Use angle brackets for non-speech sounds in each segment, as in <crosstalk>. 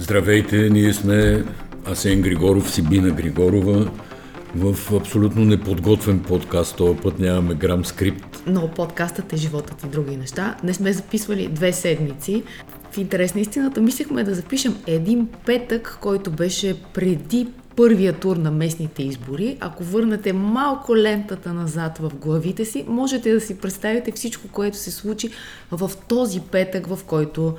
Здравейте, ние сме Асен Григоров, Сибина Григорова в абсолютно неподготвен подкаст. Този път нямаме грам скрипт. Но подкастът е животът и други неща. Не сме записвали две седмици. В интерес на истината мислехме да запишем един петък, който беше преди първия тур на местните избори. Ако върнете малко лентата назад в главите си, можете да си представите всичко, което се случи в този петък, в който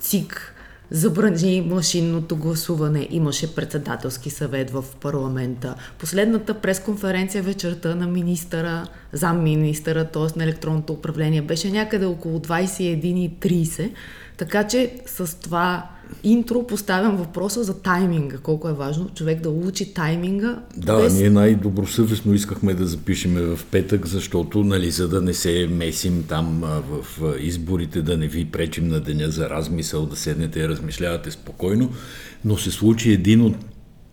ЦИК забрани машинното гласуване, имаше председателски съвет в парламента. Последната пресконференция вечерта на министъра, замминистъра, т.е. на електронното управление, беше някъде около 21.30. Така че с това интро поставям въпроса за тайминга. Колко е важно човек да учи тайминга. Да, без... ние най-добросъвестно искахме да запишем в петък, защото, нали, за да не се месим там в изборите, да не ви пречим на деня за размисъл, да седнете и размишлявате спокойно, но се случи един от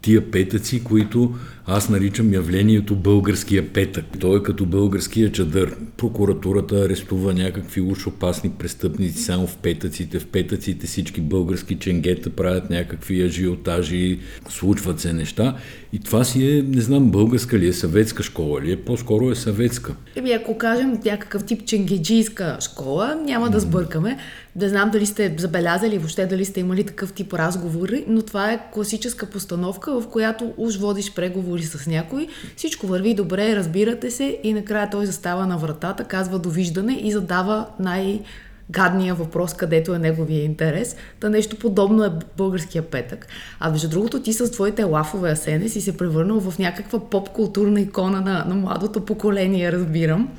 тия петъци, които аз наричам явлението българския петък. Той е като българския чадър. Прокуратурата арестува някакви уж опасни престъпници само в петъците. В петъците всички български ченгета правят някакви ажиотажи, случват се неща. И това си е, не знам, българска ли е, съветска школа ли е, по-скоро е съветска. Еми, ако кажем някакъв тип ченгеджийска школа, няма да сбъркаме. Да знам дали сте забелязали, въобще дали сте имали такъв тип разговори, но това е класическа постановка, в която уж водиш преговори с някой, всичко върви добре, разбирате се и накрая той застава на вратата, казва довиждане и задава най- гадния въпрос, където е неговия интерес. Та нещо подобно е българския петък. А между другото, ти с твоите лафове, Асене, си се превърнал в някаква поп-културна икона на, на младото поколение, разбирам.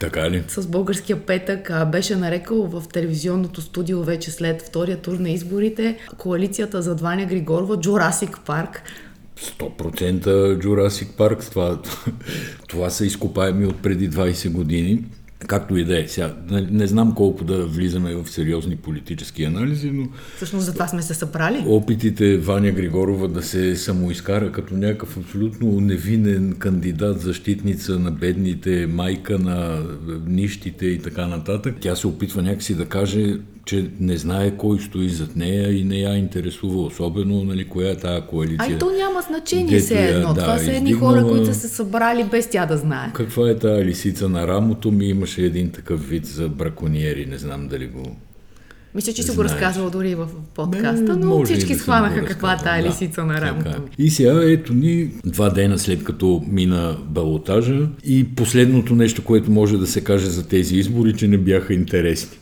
Така ли? С българския петък а, беше нарекал в телевизионното студио вече след втория тур на изборите коалицията за Дваня Григорова Jurassic Парк. 100% Jurassic Парк. Това, <laughs> това са изкопаеми от преди 20 години. Както и да е. Сега, не, не знам колко да влизаме в сериозни политически анализи, но... Всъщност за това сме се събрали. Опитите Ваня Григорова да се самоизкара като някакъв абсолютно невинен кандидат, защитница на бедните, майка на нищите и така нататък. Тя се опитва някакси да каже че не знае кой стои зад нея и не я интересува особено, нали, коя е тази коалиция. Ай, то няма значение се едно. Да, Това са едни хора, които са се събрали без тя да знае. Каква е тази лисица на рамото ми? Имаше един такъв вид за браконьери, не знам дали го мисля, че си го разказвал дори в подкаста, но всички да схванаха каква е тази лисица на рамото. Така. И сега ето ни два дена след като мина балотажа и последното нещо, което може да се каже за тези избори, че не бяха интересни.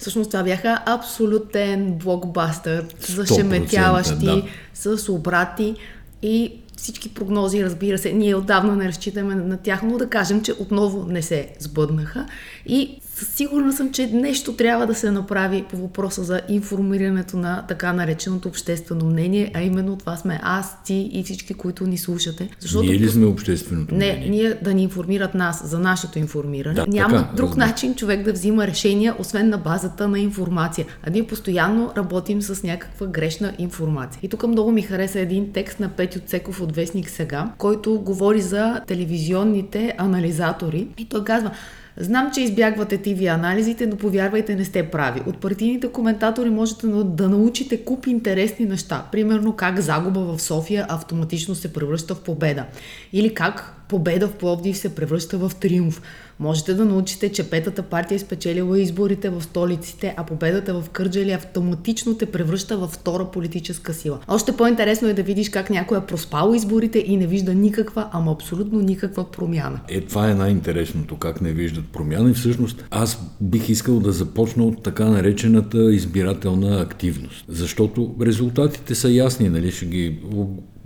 Всъщност това бяха абсолютен блокбастър, зашеметяващи, да. с обрати и всички прогнози, разбира се, ние отдавна не разчитаме на тях, но да кажем, че отново не се сбъднаха. И Сигурна съм, че нещо трябва да се направи по въпроса за информирането на така нареченото обществено мнение, а именно това сме аз, ти и всички, които ни слушате. Защото ние ли сме общественото мнение? Не, ние да ни информират нас за нашето информиране. Да, Няма така, друг разбира. начин човек да взима решения, освен на базата на информация. А ние постоянно работим с някаква грешна информация. И тук много ми хареса един текст на Петю Цеков от Вестник сега, който говори за телевизионните анализатори. И той казва, Знам, че избягвате тиви анализите, но повярвайте, не сте прави. От партийните коментатори можете да научите куп интересни неща. Примерно как загуба в София автоматично се превръща в победа. Или как победа в Пловдив се превръща в триумф. Можете да научите, че петата партия е спечелила изборите в столиците, а победата в Кърджали автоматично те превръща във втора политическа сила. Още по-интересно е да видиш как някой е проспал изборите и не вижда никаква, ама абсолютно никаква промяна. Е, това е най-интересното, как не виждат промяна и всъщност аз бих искал да започна от така наречената избирателна активност. Защото резултатите са ясни, нали? Ще ги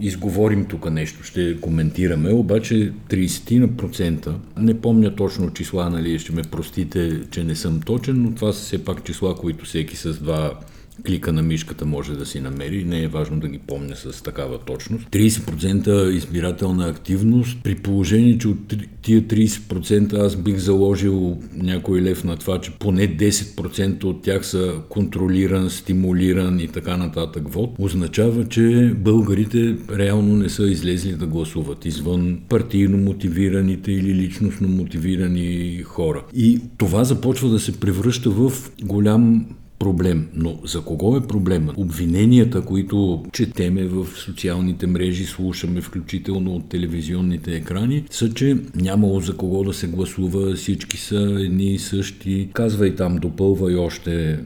изговорим тук нещо, ще коментираме, обаче 30%, не помня точно числа, нали, ще ме простите, че не съм точен, но това са все пак числа, които всеки с два клика на мишката може да си намери. Не е важно да ги помня с такава точност. 30% избирателна активност, при положение, че от тия 30% аз бих заложил някой лев на това, че поне 10% от тях са контролиран, стимулиран и така нататък вод, означава, че българите реално не са излезли да гласуват извън партийно мотивираните или личностно мотивирани хора. И това започва да се превръща в голям проблем. Но за кого е проблема? Обвиненията, които четеме в социалните мрежи, слушаме включително от телевизионните екрани, са, че нямало за кого да се гласува, всички са едни и същи. Казва и там, допълва и още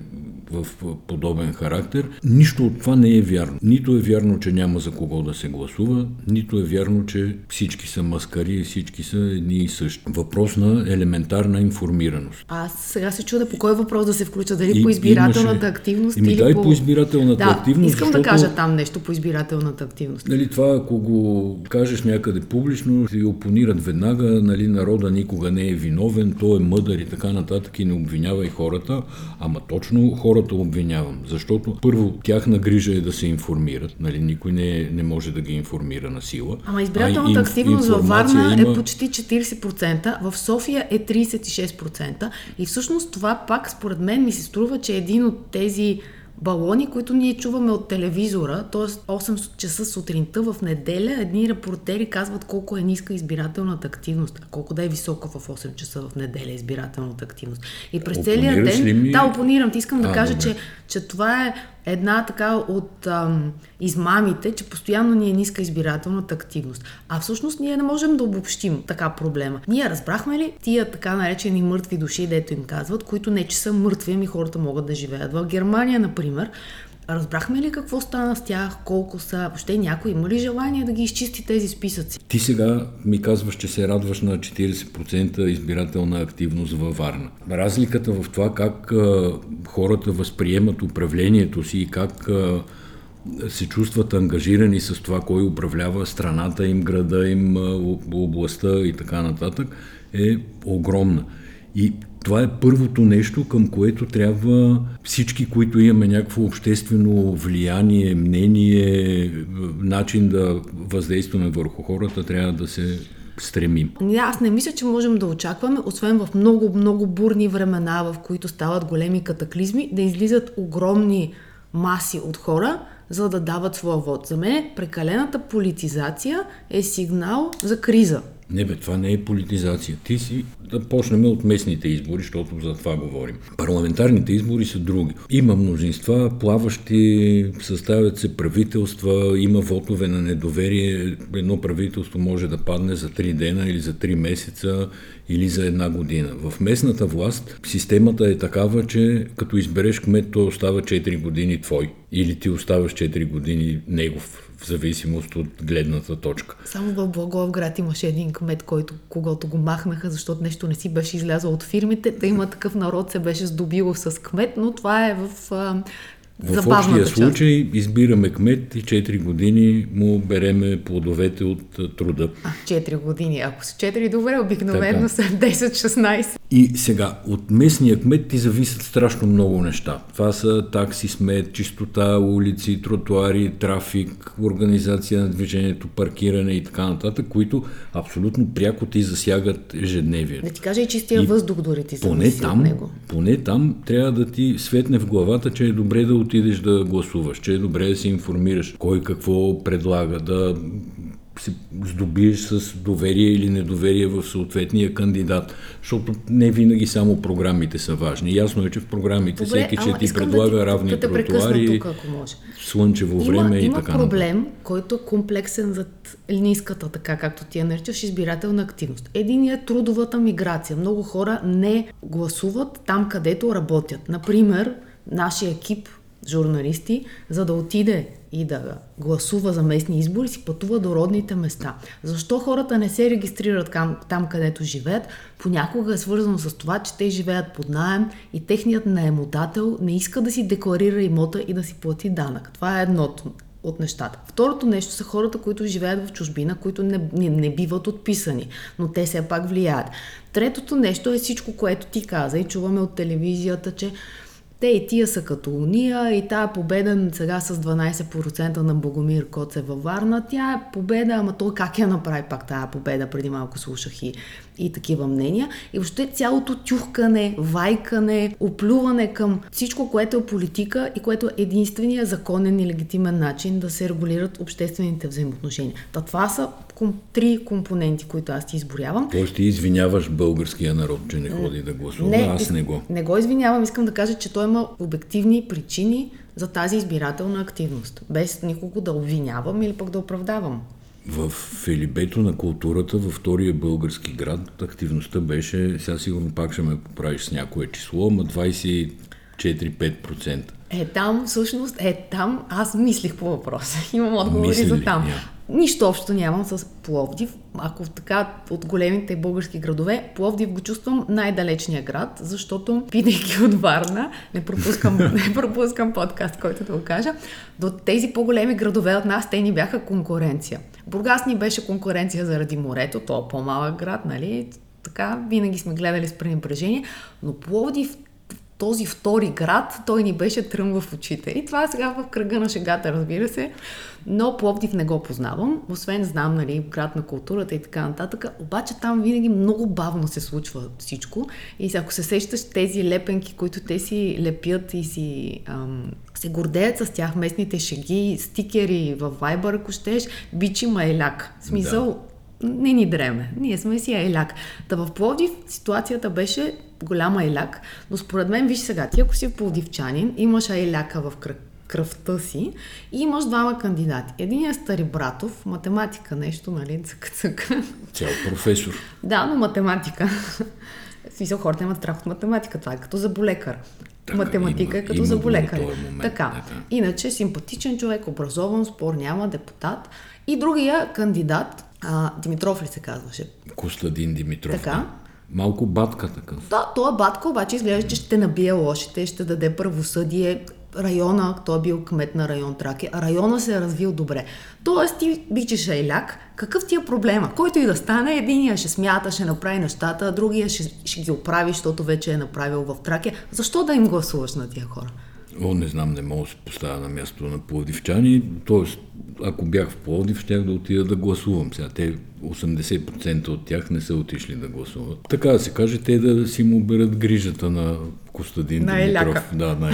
в подобен характер. Нищо от това не е вярно. Нито е вярно, че няма за кого да се гласува, нито е вярно, че всички са маскари и всички са едни и същи. Въпрос на елементарна информираност. Аз сега се чуда по кой въпрос да се включа, дали и, по избирателната имаше... активност Ими, или дай по... по избирателната да, активност. Искам защото... да кажа там нещо по избирателната активност. Нали, това, ако го кажеш някъде публично, си опонират веднага, нали, народа никога не е виновен, той е мъдър и така нататък и не обвинявай хората, ама точно хората хората обвинявам, защото първо тяхна грижа е да се информират, нали, никой не, не може да ги информира на сила. Ама избирателната активност във Варна има... е почти 40%, в София е 36% и всъщност това пак според мен ми се струва, че един от тези балони, които ние чуваме от телевизора, т.е. 8 часа сутринта в неделя, едни репортери казват колко е ниска избирателната активност, а колко да е висока в 8 часа в неделя избирателната активност. И през целия ден... Ми... Да, опонирам. Ти искам а, да кажа, че, че това е една така от ам, измамите, че постоянно ни е ниска избирателната активност. А всъщност ние не можем да обобщим така проблема. Ние разбрахме ли тия така наречени мъртви души, дето им казват, които не че са мъртви, ами хората могат да живеят. В Германия, например, Разбрахме ли какво стана с тях, колко са? Въобще някой има ли желание да ги изчисти тези списъци? Ти сега ми казваш, че се радваш на 40% избирателна активност във Варна. Разликата в това как хората възприемат управлението си и как се чувстват ангажирани с това, кой управлява страната им, града им, областта и така нататък, е огромна. И това е първото нещо, към което трябва всички, които имаме някакво обществено влияние, мнение, начин да въздействаме върху хората, трябва да се стремим. Аз не мисля, че можем да очакваме, освен в много, много бурни времена, в които стават големи катаклизми, да излизат огромни маси от хора, за да дават своя вод. За мен прекалената политизация е сигнал за криза. Не бе, това не е политизация. Ти си да почнем от местните избори, защото за това говорим. Парламентарните избори са други. Има мнозинства, плаващи, съставят се правителства, има вотове на недоверие. Едно правителство може да падне за 3 дена или за 3 месеца или за една година. В местната власт системата е такава, че като избереш кмет, той остава 4 години твой. Или ти оставаш 4 години негов в зависимост от гледната точка. Само в Благоевград имаше един кмет, който, когато го махнаха, защото нещо не си беше излязъл от фирмите, да има такъв народ се беше здобил с кмет, но това е в в общия случай избираме кмет и 4 години му береме плодовете от труда. А, 4 години. Ако са 4 добре, обикновено са 10-16. И сега, от местния кмет ти зависят страшно много неща. Това са такси, смет, чистота, улици, тротуари, трафик, организация на движението, паркиране и така нататък, които абсолютно пряко ти засягат ежедневието. Да ти кажа и чистия и въздух дори ти поне там, него. Поне там трябва да ти светне в главата, че е добре да отидеш да гласуваш, че е добре да се информираш кой какво предлага, да се здобиеш с доверие или недоверие в съответния кандидат, защото не винаги само програмите са важни. Ясно е, че в програмите Добре, всеки, че ти предлага да ти, равни да тротуари, слънчево има, време има и така Има проблем, който е комплексен зад ниската, така както ти я наричаш, избирателна активност. Единият е трудовата миграция. Много хора не гласуват там, където работят. Например, нашия екип журналисти, за да отиде и да гласува за местни избори, си пътува до родните места. Защо хората не се регистрират там, там където живеят? Понякога е свързано с това, че те живеят под найем и техният наемодател не иска да си декларира имота и да си плати данък. Това е едното от нещата. Второто нещо са хората, които живеят в чужбина, които не, не, не биват отписани, но те все пак влияят. Третото нещо е всичко, което ти каза и чуваме от телевизията, че те и тия са като уния и тая победа сега с 12% на Богомир Коце във Варна, тя е победа, ама той как я направи пак тая победа, преди малко слушах и, и такива мнения. И въобще цялото тюхкане, вайкане, оплюване към всичко, което е политика и което е единствения законен и легитимен начин да се регулират обществените взаимоотношения. Та това са три компоненти, които аз ти изборявам. Тоест ти извиняваш българския народ, че не ходи да гласува, не, аз не го. Не го извинявам, искам да кажа, че той има обективни причини за тази избирателна активност, без никого да обвинявам или пък да оправдавам. В Филибето на културата във втория български град активността беше, сега сигурно пак ще ме поправиш с някое число, ма 24-5%. Е, там всъщност, е, там аз мислих по въпроса. <laughs> Имам отговори Мисли за там. Yeah. Нищо общо нямам с Пловдив. Ако така от големите български градове, Пловдив го чувствам най-далечния град, защото, бидейки от Варна, не пропускам, <laughs> не пропускам подкаст, който да го кажа, до тези по-големи градове от нас, те ни бяха конкуренция. Бургас ни беше конкуренция заради морето, то е по-малък град, нали? Така, винаги сме гледали с пренебрежение, но Пловдив този втори град, той ни беше тръм в очите. И това е сега в кръга на шегата, разбира се. Но Пловдив не го познавам, освен знам, нали, град на културата и така нататък. Обаче там винаги много бавно се случва всичко. И ако се сещаш тези лепенки, които те си лепят и си ам, се гордеят с тях, местните шеги, стикери в Viber, ако щеш, бичи майляк. Смисъл, да. не ни дреме. Ние сме си айляк. Та в Пловдив ситуацията беше голяма айляк, но според мен, виж сега, ти ако си пловдивчанин, имаш айляка в кръг кръвта си и имаш двама кандидати. Един е Стари Братов, математика нещо, нали, цък Цял професор. да, но математика. В смисъл, хората имат страх от математика. Това е като за болекар. Така, математика има, е като за болекар. Така. Да, да. Иначе симпатичен човек, образован, спор няма, депутат. И другия кандидат, а, Димитров ли се казваше? Костадин Димитров. Така. Да. Малко батка такъв. Да, той е батка, обаче изглежда, че ще набие лошите, ще даде правосъдие. Района, той е бил кмет на район Траки, а района се е развил добре. Тоест ти бичеш Айляк, какъв ти е проблема? Който и да стане, единия ще смята, ще направи нещата, а другия ще, ще ги оправи, защото вече е направил в Тракия. Защо да им гласуваш на тия хора? О, не знам, не мога да се поставя на място на пловдивчани. Тоест, ако бях в Пловдив, щях да отида да гласувам. Сега те 80% от тях не са отишли да гласуват. Така да се каже, те да си му берат грижата на Костадин на Димитров. Да, на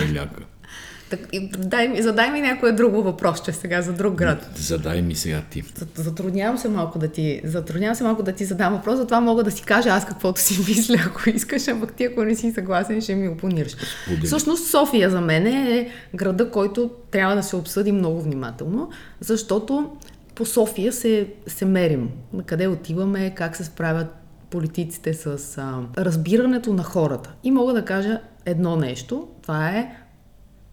Так, дай, задай ми някое друго въпрос, че сега за друг град. Задай ми сега ти. Затруднявам се малко да ти, затруднявам се малко да ти задам въпрос, затова мога да си кажа аз каквото си <laughs> мисля, ако искаш, а ти ако не си съгласен, ще ми опонираш. Сподели. Всъщност София за мен е града, който трябва да се обсъди много внимателно, защото по София се, се мерим. На къде отиваме, как се справят политиците с а, разбирането на хората. И мога да кажа едно нещо. Това е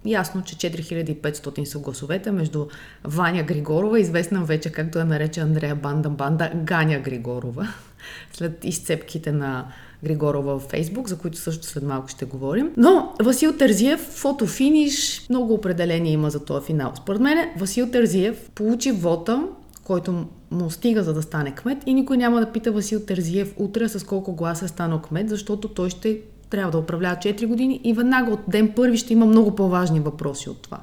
Ясно, че 4500 са гласовете между Ваня Григорова, известна вече, както я нарече Андрея Банда Банда, Ганя Григорова, <laughs> след изцепките на Григорова в Фейсбук, за които също след малко ще говорим. Но Васил Тързиев, фотофиниш, много определение има за този финал. Според мен Васил Тързиев получи вота, който му стига за да стане кмет и никой няма да пита Васил Тързиев утре с колко гласа е станал кмет, защото той ще трябва да управлява 4 години и веднага от ден първи ще има много по-важни въпроси от това.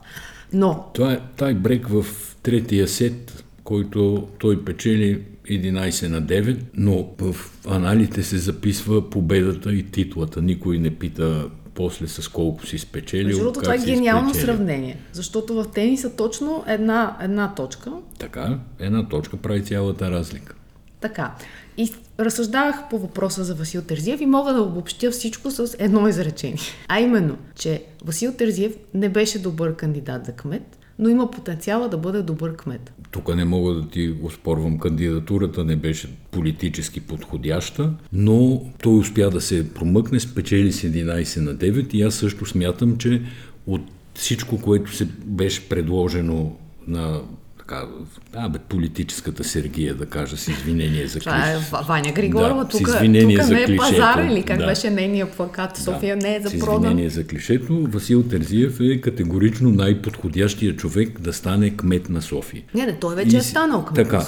Но... Това е тай брек в третия сет, който той печели 11 на 9, но в аналите се записва победата и титлата. Никой не пита после с колко си спечелил. Между другото, това е гениално спечелил. сравнение, защото в тениса точно една, една точка. Така, една точка прави цялата разлика. Така. И разсъждавах по въпроса за Васил Терзиев и мога да обобщя всичко с едно изречение. А именно, че Васил Терзиев не беше добър кандидат за кмет, но има потенциала да бъде добър кмет. Тук не мога да ти оспорвам кандидатурата, не беше политически подходяща, но той успя да се промъкне, спечели с 11 на 9 и аз също смятам, че от всичко, което се беше предложено на така, бе, политическата Сергия, да кажа, с извинение за клишето. Това е Ваня Григорова, да, тук, тук не е пазар или как да. беше нейния плакат, София да, не е за продан. извинение за клишето, Васил Терзиев е категорично най-подходящия човек да стане кмет на София. Не, не, той вече и, е станал кмет така,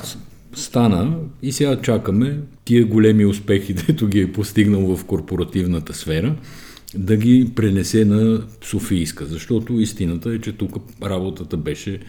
стана и сега чакаме тия големи успехи, <laughs> дето ги е постигнал в корпоративната сфера, да ги пренесе на Софийска, защото истината е, че тук работата беше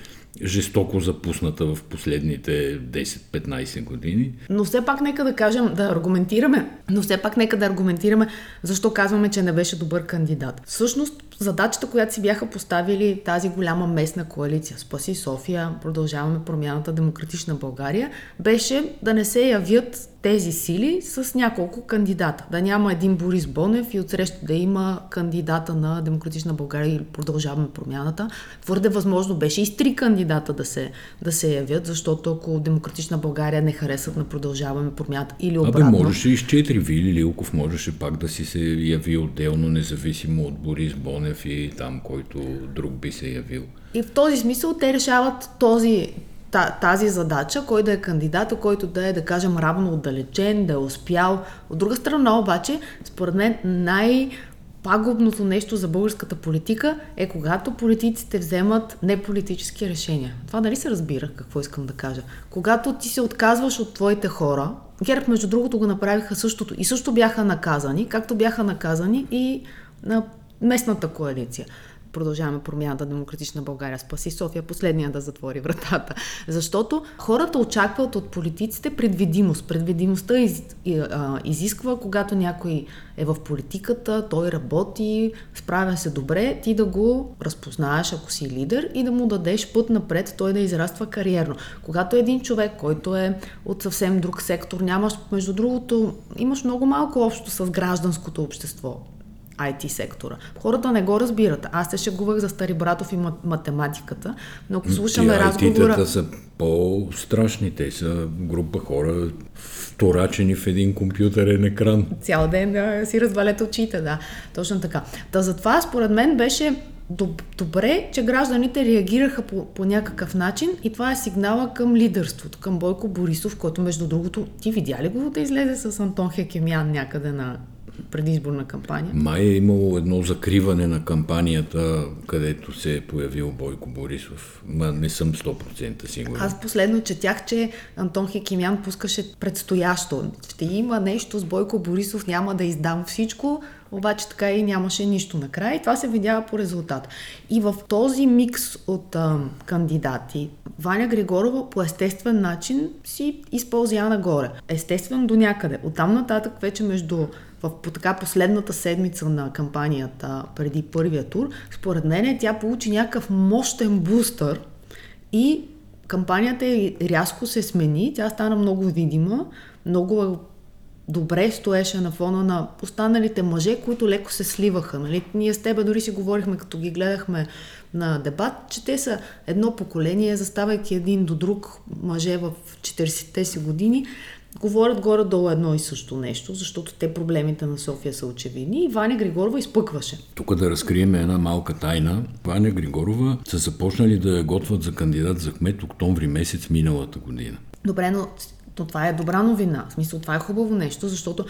жестоко запусната в последните 10-15 години. Но все пак нека да кажем, да аргументираме, но все пак нека да аргументираме защо казваме, че не беше добър кандидат. Всъщност, задачата, която си бяха поставили тази голяма местна коалиция, Спаси София, продължаваме промяната Демократична България, беше да не се явят тези сили с няколко кандидата. Да няма един Борис Бонев и отсреща да има кандидата на Демократична България или продължаваме промяната. Твърде възможно беше и с три кандидата да се, да се явят, защото ако Демократична България не харесат на продължаваме промяната или обратно. Абе, можеше и с четири. Вили Лилков можеше пак да си се яви отделно, независимо от Борис Бонев и там, който друг би се явил. И в този смисъл те решават този, тази задача, кой да е кандидата, който да е, да кажем, равно отдалечен, да е успял. От друга страна обаче, според мен най- пагубното нещо за българската политика е когато политиците вземат неполитически решения. Това дали се разбира какво искам да кажа? Когато ти се отказваш от твоите хора, ГЕРБ между другото го направиха същото и също бяха наказани, както бяха наказани и на местната коалиция продължаваме промяната Демократична България, спаси София, последния да затвори вратата. Защото хората очакват от политиците предвидимост. Предвидимостта из, изисква, когато някой е в политиката, той работи, справя се добре, ти да го разпознаеш, ако си лидер, и да му дадеш път напред, той да израства кариерно. Когато един човек, който е от съвсем друг сектор, нямаш, между другото, имаш много малко общо с гражданското общество. IT сектора. Хората не го разбират. Аз се шегувах за Стари Братов и математиката, но ако слушаме разговора... Са по-страшни. Те са група хора вторачени в един компютърен екран. Цял ден да си развалят очите, да. Точно така. Та затова, според мен, беше добре, че гражданите реагираха по, по някакъв начин и това е сигнала към лидерството, към Бойко Борисов, който между другото, ти видя ли го да излезе с Антон Хекемян някъде на предизборна кампания. Май е имало едно закриване на кампанията, където се е появил Бойко Борисов. Ма не съм 100% сигурен. Аз последно четях, че Антон Хекимян пускаше предстоящо. Ще има нещо с Бойко Борисов, няма да издам всичко, обаче така и нямаше нищо накрая и това се видява по резултат. И в този микс от а, кандидати, Ваня Григорова по естествен начин си използва нагоре. Естествено до някъде. Оттам нататък вече между в по така последната седмица на кампанията преди първия тур, според мен тя получи някакъв мощен бустър и кампанията рязко се смени, тя стана много видима, много добре стоеше на фона на останалите мъже, които леко се сливаха. Нали? Ние с тебе дори си говорихме, като ги гледахме на дебат, че те са едно поколение, заставайки един до друг мъже в 40-те си години, говорят горе-долу едно и също нещо, защото те проблемите на София са очевидни и Ваня Григорова изпъкваше. Тук да разкрием една малка тайна. Ваня Григорова са започнали да я готвят за кандидат за кмет октомври месец миналата година. Добре, но, но това е добра новина. В смисъл, това е хубаво нещо, защото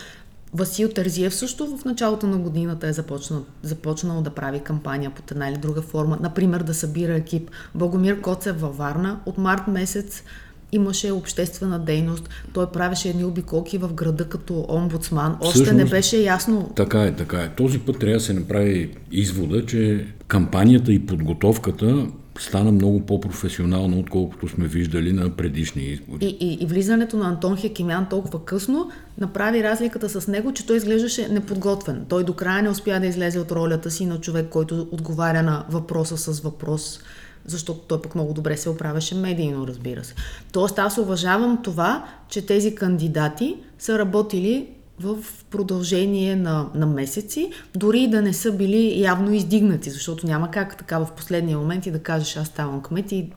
Васил Тързиев също в началото на годината е започнал, започнал да прави кампания под една или друга форма. Например, да събира екип. Богомир Коцев във Варна от март месец имаше обществена дейност. Той правеше едни обиколки в града като омбудсман. Още Всъщност, не беше ясно. Така е, така е. Този път трябва да се направи извода, че кампанията и подготовката стана много по-професионално, отколкото сме виждали на предишни избори. И, и, и влизането на Антон Хекимян толкова късно направи разликата с него, че той изглеждаше неподготвен. Той до края не успя да излезе от ролята си на човек, който отговаря на въпроса с въпрос защото той пък много добре се оправяше медийно, разбира се. Тоест аз уважавам това, че тези кандидати са работили в продължение на, на месеци, дори да не са били явно издигнати, защото няма как така в последния момент и да кажеш аз ставам кмет и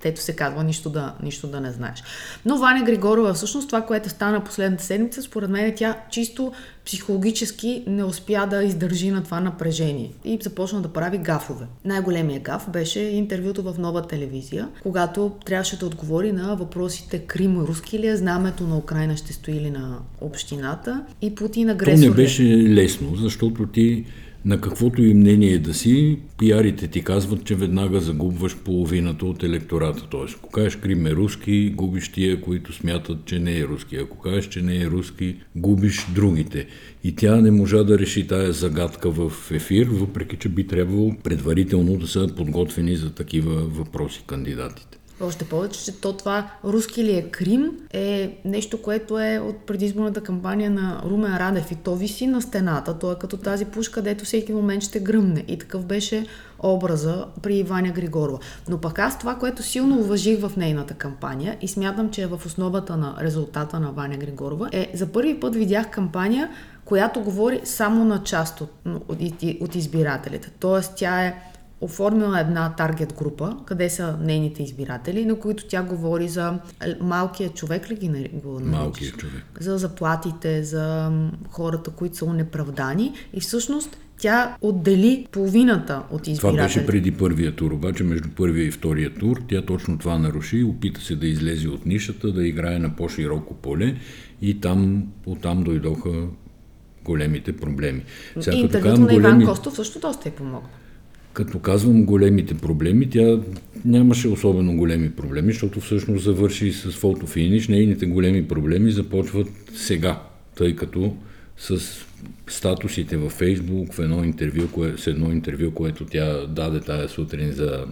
Тето се казва нищо да, нищо да не знаеш. Но Ваня Григорова, всъщност това, което стана последната седмица, според мен тя чисто психологически не успя да издържи на това напрежение и започна да прави гафове. Най-големия гаф беше интервюто в нова телевизия, когато трябваше да отговори на въпросите Крим руски ли е, знамето на Украина ще стои ли на общината и Путин агресор. То не беше лесно, защото ти на каквото и мнение да си, пиарите ти казват, че веднага загубваш половината от електората. Тоест, ако кажеш Крим е руски, губиш тия, които смятат, че не е руски. Ако кажеш, че не е руски, губиш другите. И тя не можа да реши тая загадка в ефир, въпреки че би трябвало предварително да са подготвени за такива въпроси кандидатите. Още повече, че то това руски ли е Крим е нещо, което е от предизборната кампания на Румен Радев и то виси на стената. То е като тази пушка, дето всеки момент ще гръмне. И такъв беше образа при Иваня Григорова. Но пък аз това, което силно уважих в нейната кампания и смятам, че е в основата на резултата на Ваня Григорова, е за първи път видях кампания, която говори само на част от, от, от избирателите. Тоест тя е оформила една таргет група, къде са нейните избиратели, на които тя говори за малкият човек ли ги го Малкият човек. За заплатите, за хората, които са унеправдани и всъщност тя отдели половината от избирателите. Това беше преди първия тур, обаче между първия и втория тур тя точно това наруши, опита се да излезе от нишата, да играе на по-широко поле и там, оттам дойдоха големите проблеми. Сега, интервюто на Иван Костов също доста е помогна. Като казвам големите проблеми, тя нямаше особено големи проблеми, защото всъщност завърши с фотофиниш. Нейните големи проблеми започват сега, тъй като с статусите във Фейсбук, в едно интервю, кое, с едно интервю, което тя даде тая сутрин за,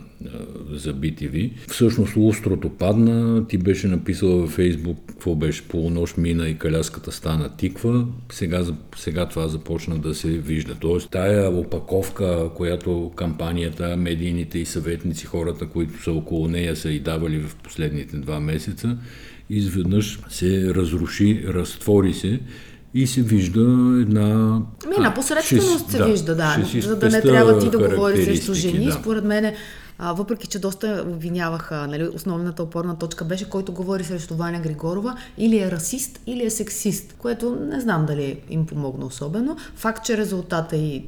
за BTV. Всъщност лустрото падна, ти беше написала във Фейсбук, какво беше, полунощ мина и каляската стана тиква, сега, сега това започна да се вижда. Тоест тая опаковка, която кампанията, медийните и съветници, хората, които са около нея са и давали в последните два месеца, изведнъж се разруши, разтвори се и се вижда една... Ами, една посредственост се да, вижда, да, за да не трябва ти да говориш срещу жени. Да. Според мен, а, въпреки че доста обвиняваха, нали, основната опорна точка беше, който говори срещу Ваня Григорова, или е расист, или е сексист, което не знам дали им помогна особено. Факт, че резултата и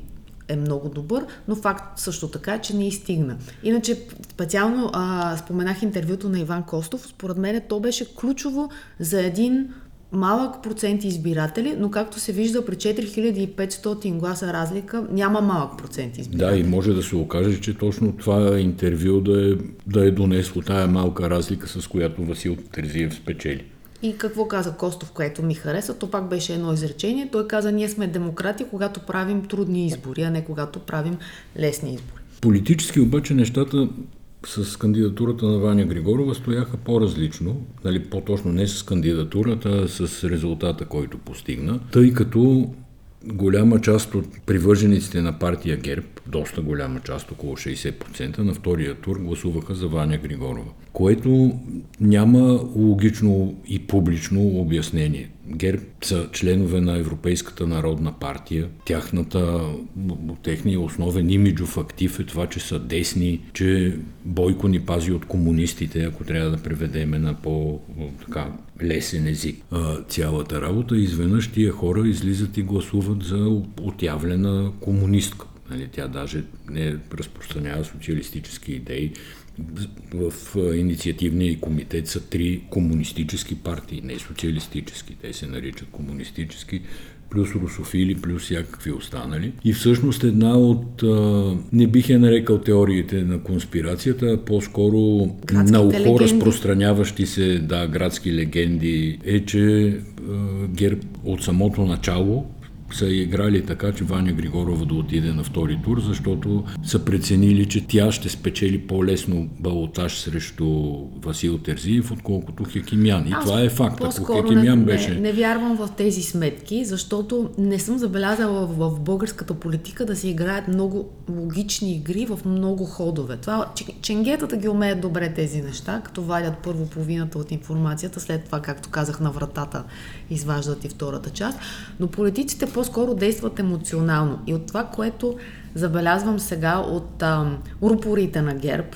е много добър, но факт също така, че не изстигна. Иначе специално а, споменах интервюто на Иван Костов, според мен то беше ключово за един малък процент избиратели, но както се вижда при 4500 гласа разлика, няма малък процент избиратели. Да, и може да се окаже, че точно това интервю да е, да е донесло тая малка разлика, с която Васил Терзиев спечели. И какво каза Костов, което ми хареса, то пак беше едно изречение. Той каза, ние сме демократи, когато правим трудни избори, а не когато правим лесни избори. Политически обаче нещата с кандидатурата на Ваня Григорова стояха по-различно, нали, по-точно не с кандидатурата, а с резултата, който постигна, тъй като голяма част от привържениците на партия ГЕРБ, доста голяма част, около 60% на втория тур гласуваха за Ваня Григорова, което няма логично и публично обяснение. ГЕРБ са членове на Европейската народна партия. Тяхната, техния основен имиджов актив е това, че са десни, че Бойко ни пази от комунистите, ако трябва да преведеме на по-така лесен език цялата работа. Изведнъж тия хора излизат и гласуват за отявлена комунистка. Нали, тя даже не разпространява социалистически идеи, в инициативния комитет са три комунистически партии, не социалистически, те се наричат комунистически, плюс русофили, плюс всякакви останали. И всъщност една от, не бих я нарекал теориите на конспирацията, а по-скоро на ухо разпространяващи се да, градски легенди, е, че ГЕРБ от самото начало са играли така, че Ваня Григорова да отиде на втори тур, защото са преценили, че тя ще спечели по-лесно балотаж срещу Васил Терзиев, отколкото Хекимян. И Аз това е факт. Ако Хекимян не, беше... Не, не вярвам в тези сметки, защото не съм забелязала в, в българската политика да се играят много логични игри в много ходове. Това, ченгетата ги умеят добре тези неща, като вадят първо половината от информацията, след това, както казах, на вратата изваждат и втората част. Но политиците по-скоро действат емоционално. И от това, което забелязвам сега от а, рупорите на ГЕРБ,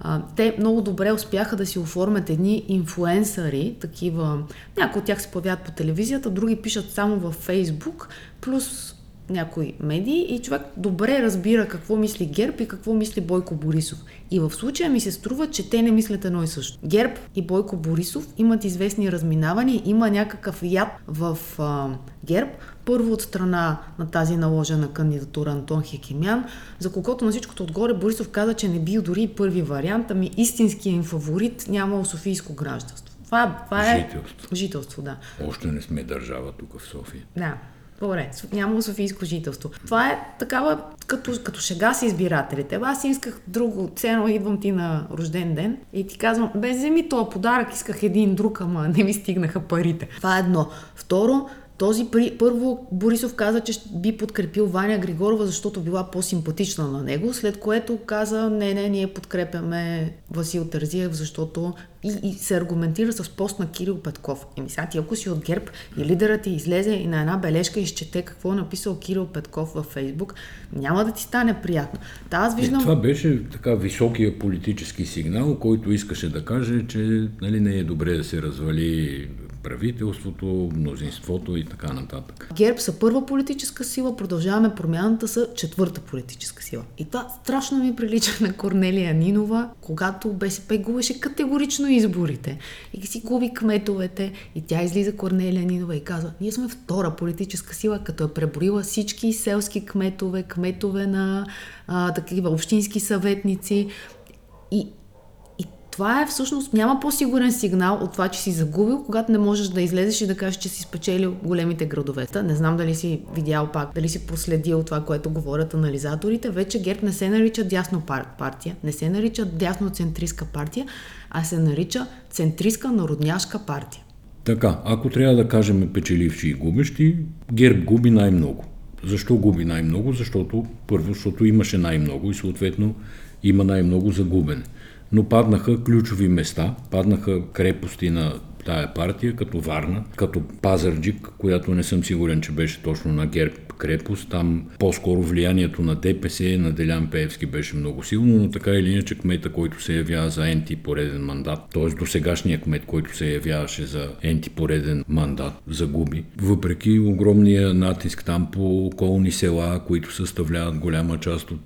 а, те много добре успяха да си оформят едни инфуенсъри, такива, някои от тях се появяват по телевизията, други пишат само във Фейсбук, плюс някои медии и човек добре разбира какво мисли ГЕРБ и какво мисли Бойко Борисов. И в случая ми се струва, че те не мислят едно и също. ГЕРБ и Бойко Борисов имат известни разминавания, има някакъв яд в а, ГЕРБ, първо от страна на тази наложена кандидатура Антон Хекимян, за когото на всичкото отгоре Борисов каза, че не бил дори първи вариант, ами истинският им фаворит нямал софийско гражданство. Това, това е... Жителство. Жителство, да. Още не сме държава тук в София. Да. Добре, няма Софийско жителство. Това е такава, като, като шега с избирателите. Аз исках друго, цено идвам ти на рожден ден и ти казвам, без вземи този подарък, исках един друг, ама не ми стигнаха парите. Това е едно. Второ, този при... първо Борисов каза, че би подкрепил Ваня Григорова, защото била по-симпатична на него, след което каза, не, не, ние подкрепяме Васил Тързиев, защото и, и се аргументира с пост на Кирил Петков. Еми сега ти ако си от ГЕРБ и лидерът ти излезе и на една бележка изчете какво е написал Кирил Петков във Фейсбук, няма да ти стане приятно. Та аз виждам... Е, това беше така високия политически сигнал, който искаше да каже, че нали, не е добре да се развали правителството, мнозинството и така нататък. ГЕРБ са първа политическа сила, продължаваме промяната са четвърта политическа сила. И това страшно ми прилича на Корнелия Нинова, когато БСП губеше категорично изборите и си губи кметовете и тя излиза Корнелия Нинова и казва, ние сме втора политическа сила, като е преборила всички селски кметове, кметове на а, такива общински съветници. И това е всъщност, няма по-сигурен сигнал от това, че си загубил, когато не можеш да излезеш и да кажеш, че си спечелил големите градове. Не знам дали си видял пак, дали си проследил това, което говорят анализаторите. Вече ГЕРБ не се нарича дясно партия, не се нарича дясно-центристка партия, а се нарича центристка народняшка партия. Така, ако трябва да кажем печеливши и губещи, ГЕРБ губи най-много. Защо губи най-много? Защото първо, защото имаше най-много и съответно има най-много загубене но паднаха ключови места, паднаха крепости на тая партия, като Варна, като Пазарджик, която не съм сигурен, че беше точно на ГЕРБ крепост. Там по-скоро влиянието на ДПС, на Делян Пеевски беше много силно, но така или иначе кмета, който се явява за енти пореден мандат, т.е. до сегашния кмет, който се явяваше за енти пореден мандат, загуби. Въпреки огромния натиск там по околни села, които съставляват голяма част от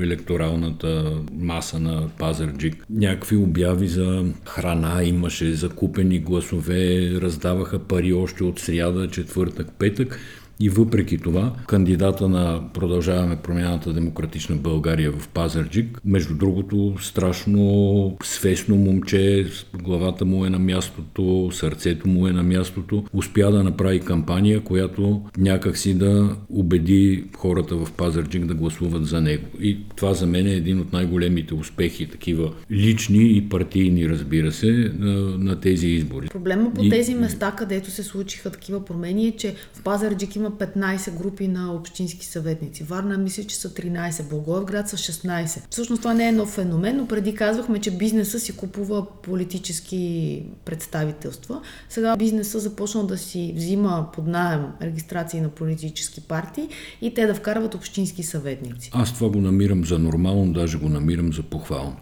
електоралната маса на Пазарджик. Някакви обяви за храна имаше, закупени гласове, раздаваха пари още от сряда, четвъртък, петък. И въпреки това, кандидата на Продължаваме промяната Демократична България в Пазарджик, между другото, страшно свестно момче, главата му е на мястото, сърцето му е на мястото, успя да направи кампания, която някакси да убеди хората в Пазарджик да гласуват за него. И това за мен е един от най-големите успехи, такива лични и партийни, разбира се, на, на тези избори. Проблема по и... тези места, където се случиха такива промени е, че в Пазарджик има има 15 групи на общински съветници. Варна мисля, че са 13, Благоевград са 16. Всъщност това не е нов феномен, но преди казвахме, че бизнеса си купува политически представителства. Сега бизнеса започнал да си взима под найем регистрации на политически партии и те да вкарват общински съветници. Аз това го намирам за нормално, даже го намирам за похвално.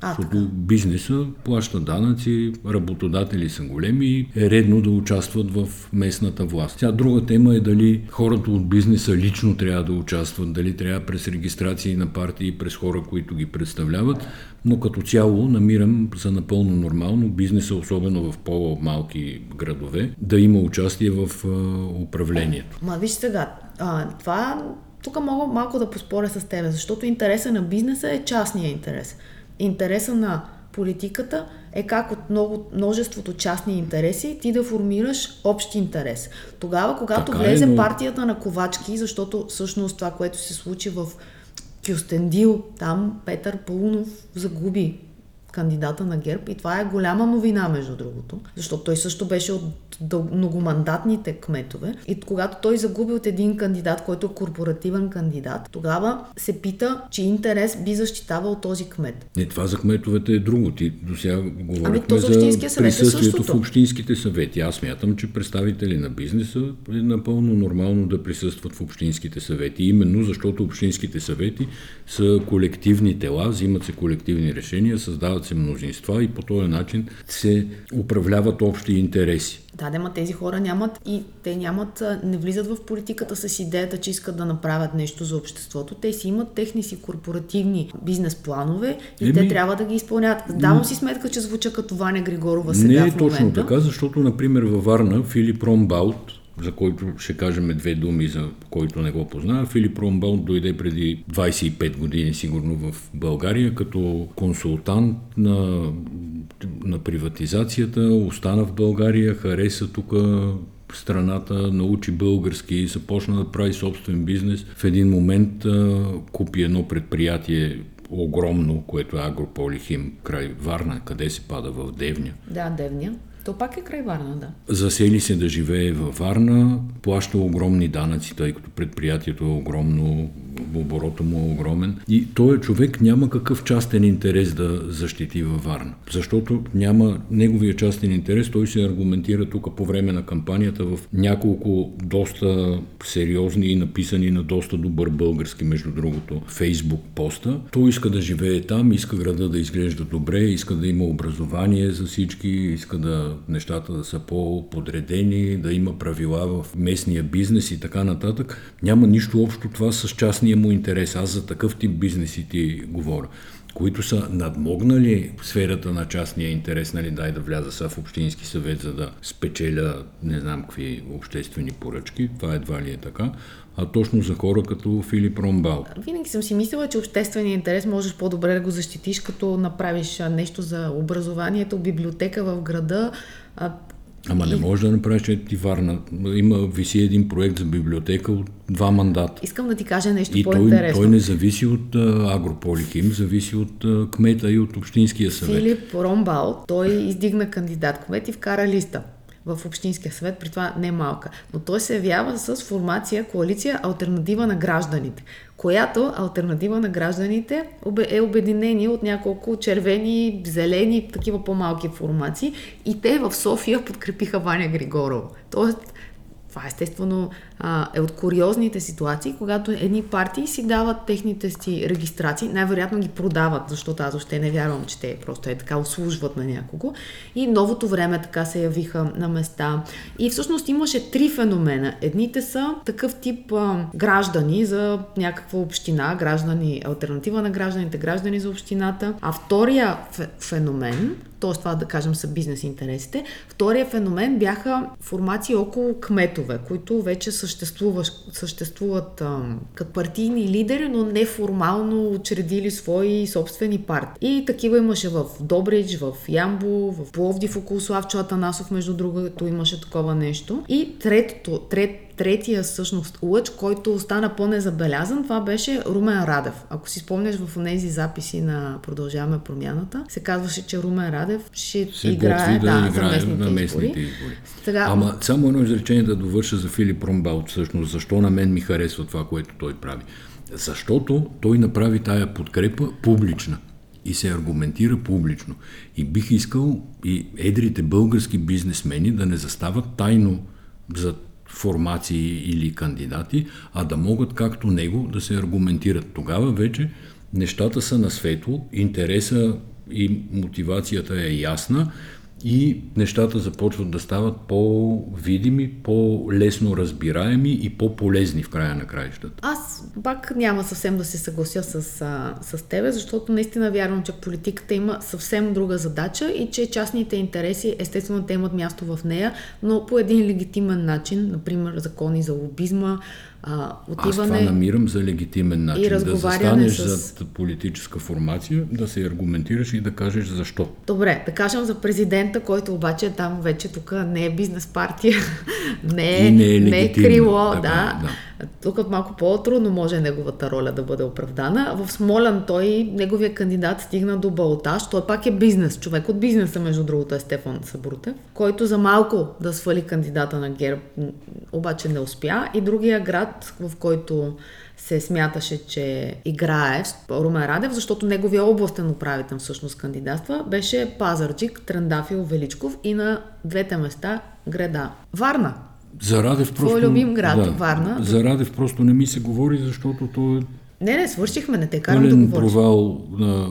А, Защото така. бизнеса плаща данъци, работодатели са големи и е редно да участват в местната власт. Тя друга тема е дали хората от бизнеса лично трябва да участват, дали трябва през регистрации на партии, през хора, които ги представляват, но като цяло намирам за напълно нормално бизнеса, особено в по-малки градове, да има участие в а, управлението. Ма виж сега, а, това тук мога малко да поспоря с теб, защото интереса на бизнеса е частния интерес интереса на политиката е как от много, множеството частни интереси ти да формираш общ интерес. Тогава, когато така е, влезе е, но... партията на Ковачки, защото всъщност това, което се случи в Кюстендил, там Петър Паунов загуби кандидата на ГЕРБ и това е голяма новина, между другото, защото той също беше от многомандатните кметове и когато той загуби от един кандидат, който е корпоративен кандидат, тогава се пита, че интерес би защитавал този кмет. Не, това за кметовете е друго. Ти до сега говорихме ами, за, за присъствието в общинските съвети. Аз мятам, че представители на бизнеса е напълно нормално да присъстват в общинските съвети. Именно защото общинските съвети са колективни тела, взимат се колективни решения, създават се мнозинства и по този начин се управляват общи интереси. Да, да, тези хора нямат и те нямат, не влизат в политиката с идеята, че искат да направят нещо за обществото. Те си имат техни си корпоративни бизнес планове и Еми, те трябва да ги изпълняват. Давам си сметка, че звуча като Ваня Григорова сега Не е точно така, защото, например, във Варна Филип Ромбаут, за който ще кажем две думи, за който не го познава. Филип Ромбал дойде преди 25 години сигурно в България като консултант на, на приватизацията, остана в България, хареса тук страната, научи български, започна да прави собствен бизнес. В един момент а, купи едно предприятие огромно, което е Агрополихим край Варна, къде се пада в Девня. Да, Девня. То пак е край Варна, да. Засели се да живее във Варна, плаща огромни данъци, тъй като предприятието е огромно, оборота му е огромен. И този човек няма какъв частен интерес да защити във Варна. Защото няма неговия частен интерес, той се аргументира тук по време на кампанията в няколко доста сериозни и написани на доста добър български, между другото, фейсбук поста. Той иска да живее там, иска града да изглежда добре, иска да има образование за всички, иска да нещата да са по-подредени, да има правила в местния бизнес и така нататък. Няма нищо общо това с частния му интерес. Аз за такъв тип бизнеси ти говоря които са надмогнали сферата на частния интерес, нали, дай да вляза са в Общински съвет, за да спечеля не знам какви обществени поръчки, това едва ли е така, а точно за хора като Филип Ромбал. Винаги съм си мислила, че обществения интерес можеш по-добре да го защитиш, като направиш нещо за образованието, библиотека в града, Ама не може да направиш, че ти варна. Има, виси един проект за библиотека от два мандата. Искам да ти кажа нещо и по-интересно. Той, той не зависи от а, Агрополихим, зависи от а, кмета и от Общинския съвет. Филип Ромбал, той издигна кандидат кмет и вкара листа в Общинския съвет, при това не малка. Но той се явява с формация коалиция Альтернатива на гражданите, която альтернатива на гражданите е обединение от няколко червени, зелени, такива по-малки формации и те в София подкрепиха Ваня Григорова. Тоест, това естествено а, е от куриозните ситуации, когато едни партии си дават техните си регистрации, най-вероятно ги продават, защото аз още не вярвам, че те просто е така услужват на някого. И новото време така се явиха на места. И всъщност имаше три феномена. Едните са такъв тип а, граждани за някаква община, граждани, альтернатива на гражданите, граждани за общината. А втория феномен т.е. това да кажем са бизнес интересите. Втория феномен бяха формации около кметове, които вече съществуват а, като партийни лидери, но неформално учредили свои собствени партии. И такива имаше в Добрич, в Ямбо, в Пловдив около Славчо Атанасов, между другото имаше такова нещо. И третото, трет, третия всъщност лъч, който остана по-незабелязан, това беше Румен Радев. Ако си спомняш в тези записи на Продължаваме промяната, се казваше, че Румен Радев ще се играе, да, да, играе местните, на местните избори. избори. Сега, Ама само едно изречение да довърша за Филип Ромбал, всъщност, защо на мен ми харесва това, което той прави. Защото той направи тая подкрепа публична и се аргументира публично. И бих искал и едрите български бизнесмени да не застават тайно за формации или кандидати, а да могат както него да се аргументират. Тогава вече нещата са на светло, интереса и мотивацията е ясна и нещата започват да стават по-видими, по-лесно разбираеми и по-полезни в края на краищата. Аз пак няма съвсем да се съглася с, а, с тебе, защото наистина вярвам, че политиката има съвсем друга задача и че частните интереси естествено те имат място в нея, но по един легитимен начин, например закони за лобизма, а, отиване... Аз това намирам за легитимен начин. И да застанеш с... за политическа формация, да се аргументираш и да кажеш защо. Добре, да кажем за президента, който обаче е там вече тук не е бизнес партия, <laughs> не е, не е, не е крило, да. да. да. Тук малко по-трудно може неговата роля да бъде оправдана. В Смолян той, неговия кандидат стигна до Балташ. Той пак е бизнес. Човек от бизнеса, между другото, е Стефан Сабрутев, който за малко да свали кандидата на ГЕРБ, обаче не успя. И другия град, в който се смяташе, че играе Румен Радев, защото неговия областен управител всъщност кандидатства, беше Пазарджик, Трендафил, Величков и на двете места Греда. Варна. За Радев просто... Твой любим град, да, Варна. За Радев просто не ми се говори, защото той е... Не, не, свършихме, не те карам да говориш. провал на,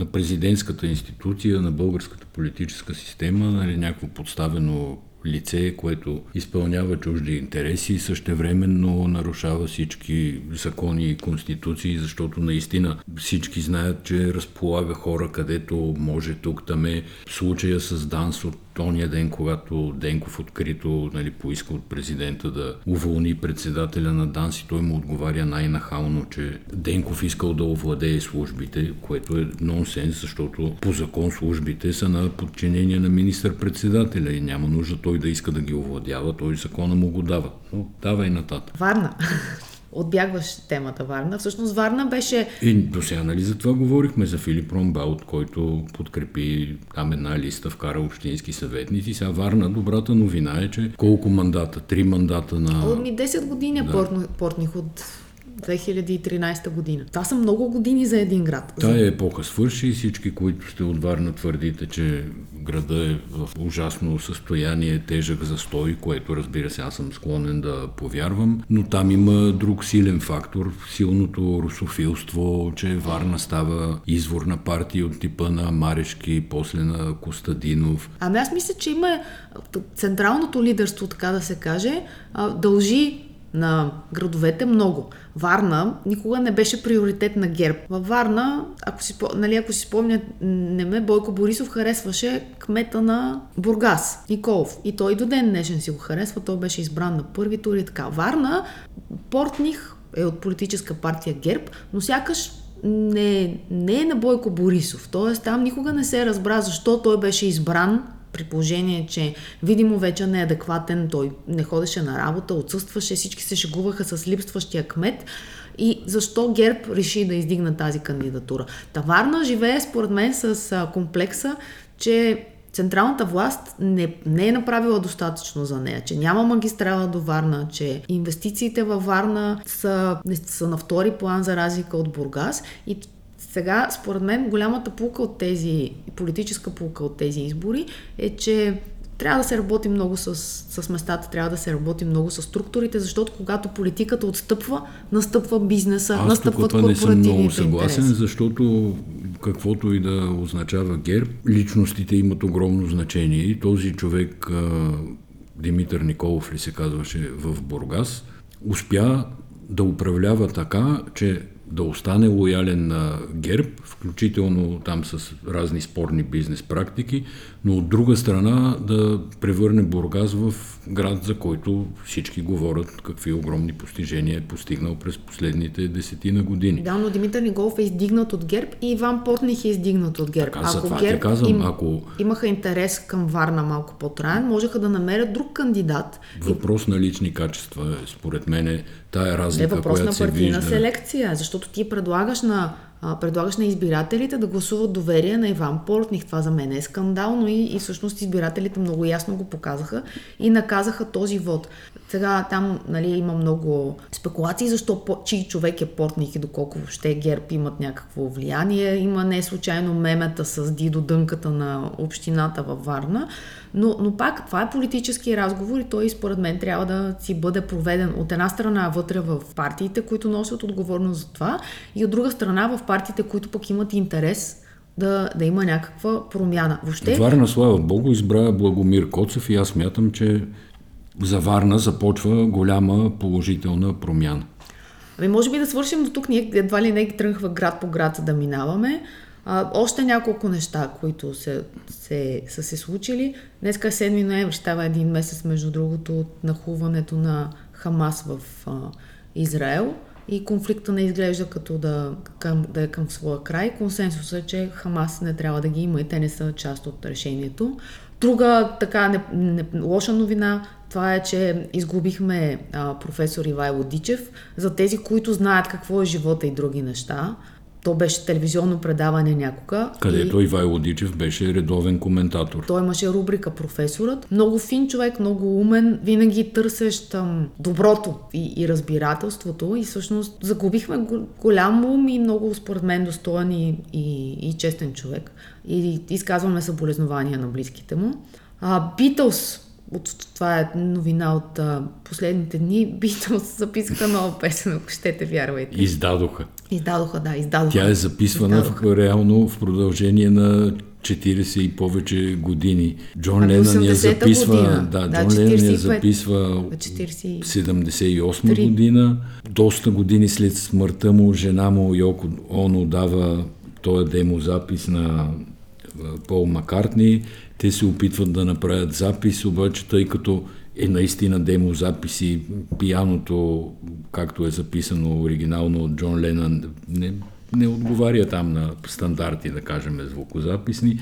на президентската институция, на българската политическа система, нали, някакво подставено лице, което изпълнява чужди интереси и същевременно нарушава всички закони и конституции, защото наистина всички знаят, че разполага хора, където може тук там е случая с Данс от тония ден, когато Денков открито нали, поиска от президента да уволни председателя на ДАНС и той му отговаря най-нахално, че Денков искал да овладее службите, което е нонсенс, защото по закон службите са на подчинение на министър-председателя и няма нужда той да иска да ги овладява, той закона му го дава. Но дава и нататък. Варна отбягваш темата Варна. Всъщност Варна беше... И до сега, нали, за това говорихме за Филип Ромбаут, който подкрепи там една листа, вкара общински съветници. Сега Варна, добрата новина е, че колко мандата? Три мандата на... Отми 10 години да. портних от 2013 година. Това са много години за един град. Тая епоха свърши и всички, които сте от Варна твърдите, че града е в ужасно състояние, тежък застой, което разбира се аз съм склонен да повярвам, но там има друг силен фактор, силното русофилство, че Варна става извор на партии от типа на Марешки, после на Костадинов. Ами аз мисля, че има централното лидерство, така да се каже, дължи на градовете много. Варна никога не беше приоритет на ГЕРБ. Във Варна, ако си, нали, ако си спомня, не ме, Бойко Борисов харесваше кмета на Бургас, Николов. И той до ден днешен си го харесва, той беше избран на първи тур и така. Варна, Портних е от политическа партия ГЕРБ, но сякаш не, не е на Бойко Борисов. Тоест там никога не се разбра защо той беше избран при положение, че видимо вече не е той не ходеше на работа, отсъстваше, всички се шегуваха с липстващия кмет и защо ГЕРБ реши да издигна тази кандидатура. Таварна живее според мен с комплекса, че централната власт не, не е направила достатъчно за нея, че няма магистрала до Варна, че инвестициите във Варна са, са на втори план за разлика от Бургас и сега, според мен, голямата полука от тези, политическа полука от тези избори е, че трябва да се работи много с, с местата, трябва да се работи много с структурите, защото когато политиката отстъпва, настъпва бизнеса, Аз настъпват тук не съм много съгласен, интереси. защото каквото и да означава ГЕРБ, личностите имат огромно значение. И този човек, Димитър Николов ли се казваше в Бургас, успя да управлява така, че да остане лоялен на ГЕРБ, включително там с разни спорни бизнес практики, но от друга страна да превърне Бургас в град, за който всички говорят какви огромни постижения е постигнал през последните десетина години. Да, но Димитър Ниголов е издигнат от ГЕРБ и Иван Портних е издигнат от ГЕРБ. Така, ако ГЕРБ казвам, им, ако... имаха интерес към Варна малко по-траен, можеха да намерят друг кандидат. Въпрос и... на лични качества, според мен е тая разлика, е въпрос на партийна селекция, защото ти предлагаш на предлагаш на избирателите да гласуват доверие на Иван Портних. Това за мен е скандално и, и всъщност избирателите много ясно го показаха и наказаха този вод. Сега там нали, има много спекулации, защо чий човек е Портних и доколко въобще ГЕРБ имат някакво влияние. Има не случайно мемета с Дидо Дънката на общината във Варна. Но, но пак това е политически разговор и той според мен трябва да си бъде проведен от една страна вътре в партиите, които носят отговорност за това и от друга страна в партиите, които пък имат интерес да, да има някаква промяна. Въобще... Варна, слава Богу, избра Благомир Коцев и аз мятам, че за Варна започва голяма положителна промяна. Ами може би да свършим до тук, ние едва ли не ги тръгнахме град по град да минаваме. А, още няколко неща, които се, се, са се случили. Днеска е 7 ноември, става един месец, между другото, от нахуването на Хамас в а, Израел и конфликта не изглежда като да, към, да е към своя край. Консенсусът е, че Хамас не трябва да ги има и те не са част от решението. Друга така не, не, лоша новина, това е, че изгубихме а, професор Ивайло Дичев. За тези, които знаят какво е живота и други неща, то беше телевизионно предаване някога. Където и... Ивайло Дичев беше редовен коментатор. Той имаше рубрика Професорът. Много фин човек, много умен, винаги търсещ доброто и, и разбирателството. И всъщност загубихме голям ум и много, според мен, достоен и, и, и честен човек. И изказваме съболезнования на близките му. Битълс от, това е новина от а, последните дни, <laughs> Битлз записаха нова песен, ако щете, вярвайте. Издадоха. Издадоха, да, издадоха. Тя е записвана в, реално в продължение на 40 и повече години. Джон Ленън я записва, година. да, да, Джон Ленън я записва 78 година. Доста години след смъртта му, жена му Йоко Оно дава този демозапис на Пол Маккартни. Те се опитват да направят запис, обаче тъй като е наистина демо записи, пияното, както е записано оригинално от Джон Ленън, не, не отговаря там на стандарти, да кажем, звукозаписни.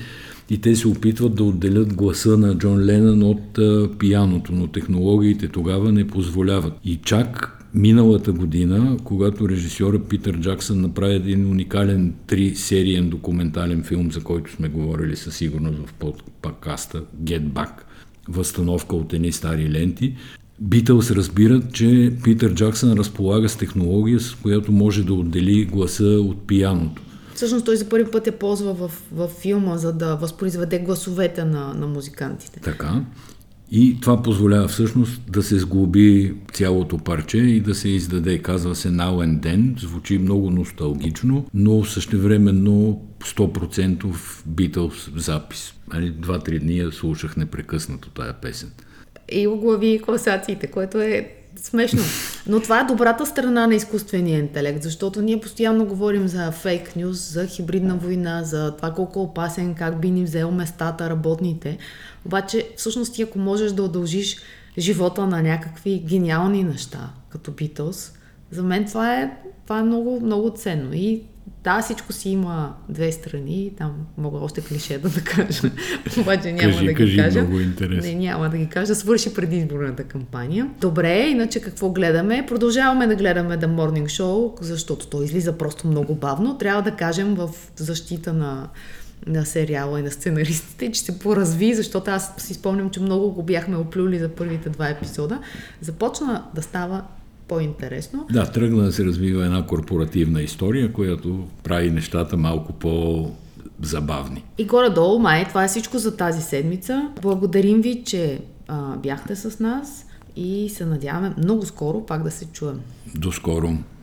И те се опитват да отделят гласа на Джон Ленън от а, пияното, но технологиите тогава не позволяват. И чак миналата година, когато режисьора Питър Джаксън направи един уникален три сериен документален филм, за който сме говорили със сигурност в подкаста Get Back, възстановка от едни стари ленти, Битълс разбират, че Питър Джаксън разполага с технология, с която може да отдели гласа от пияното. Всъщност той за първи път я ползва в, в филма, за да възпроизведе гласовете на, на музикантите. Така. И това позволява всъщност да се сглоби цялото парче и да се издаде. Казва се Now and Then. Звучи много носталгично, но същевременно 100% Beatles запис. Нали, два-три дни я слушах непрекъснато тая песен. И оглави класациите, което е смешно. Но това е добрата страна на изкуствения интелект, защото ние постоянно говорим за фейк нюз, за хибридна война, за това колко е опасен, как би ни взел местата, работните. Обаче, всъщност, ти ако можеш да удължиш живота на някакви гениални неща, като Beatles, за мен това е, това е много, много ценно. И да, всичко си има две страни, там мога още клишета да кажа, <laughs> обаче няма кажи, да ги кажи, кажа. Много интересно. Не, няма да ги кажа, свърши предизборната кампания. Добре, иначе какво гледаме? Продължаваме да гледаме The Morning Show, защото той излиза просто много бавно. Трябва да кажем в защита на на сериала и на сценаристите, че се поразви, защото аз си спомням, че много го бяхме оплюли за първите два епизода. Започна да става по-интересно. Да, тръгна да се развива една корпоративна история, която прави нещата малко по забавни. И горе-долу, май, това е всичко за тази седмица. Благодарим ви, че а, бяхте с нас и се надяваме много скоро пак да се чуем. До скоро!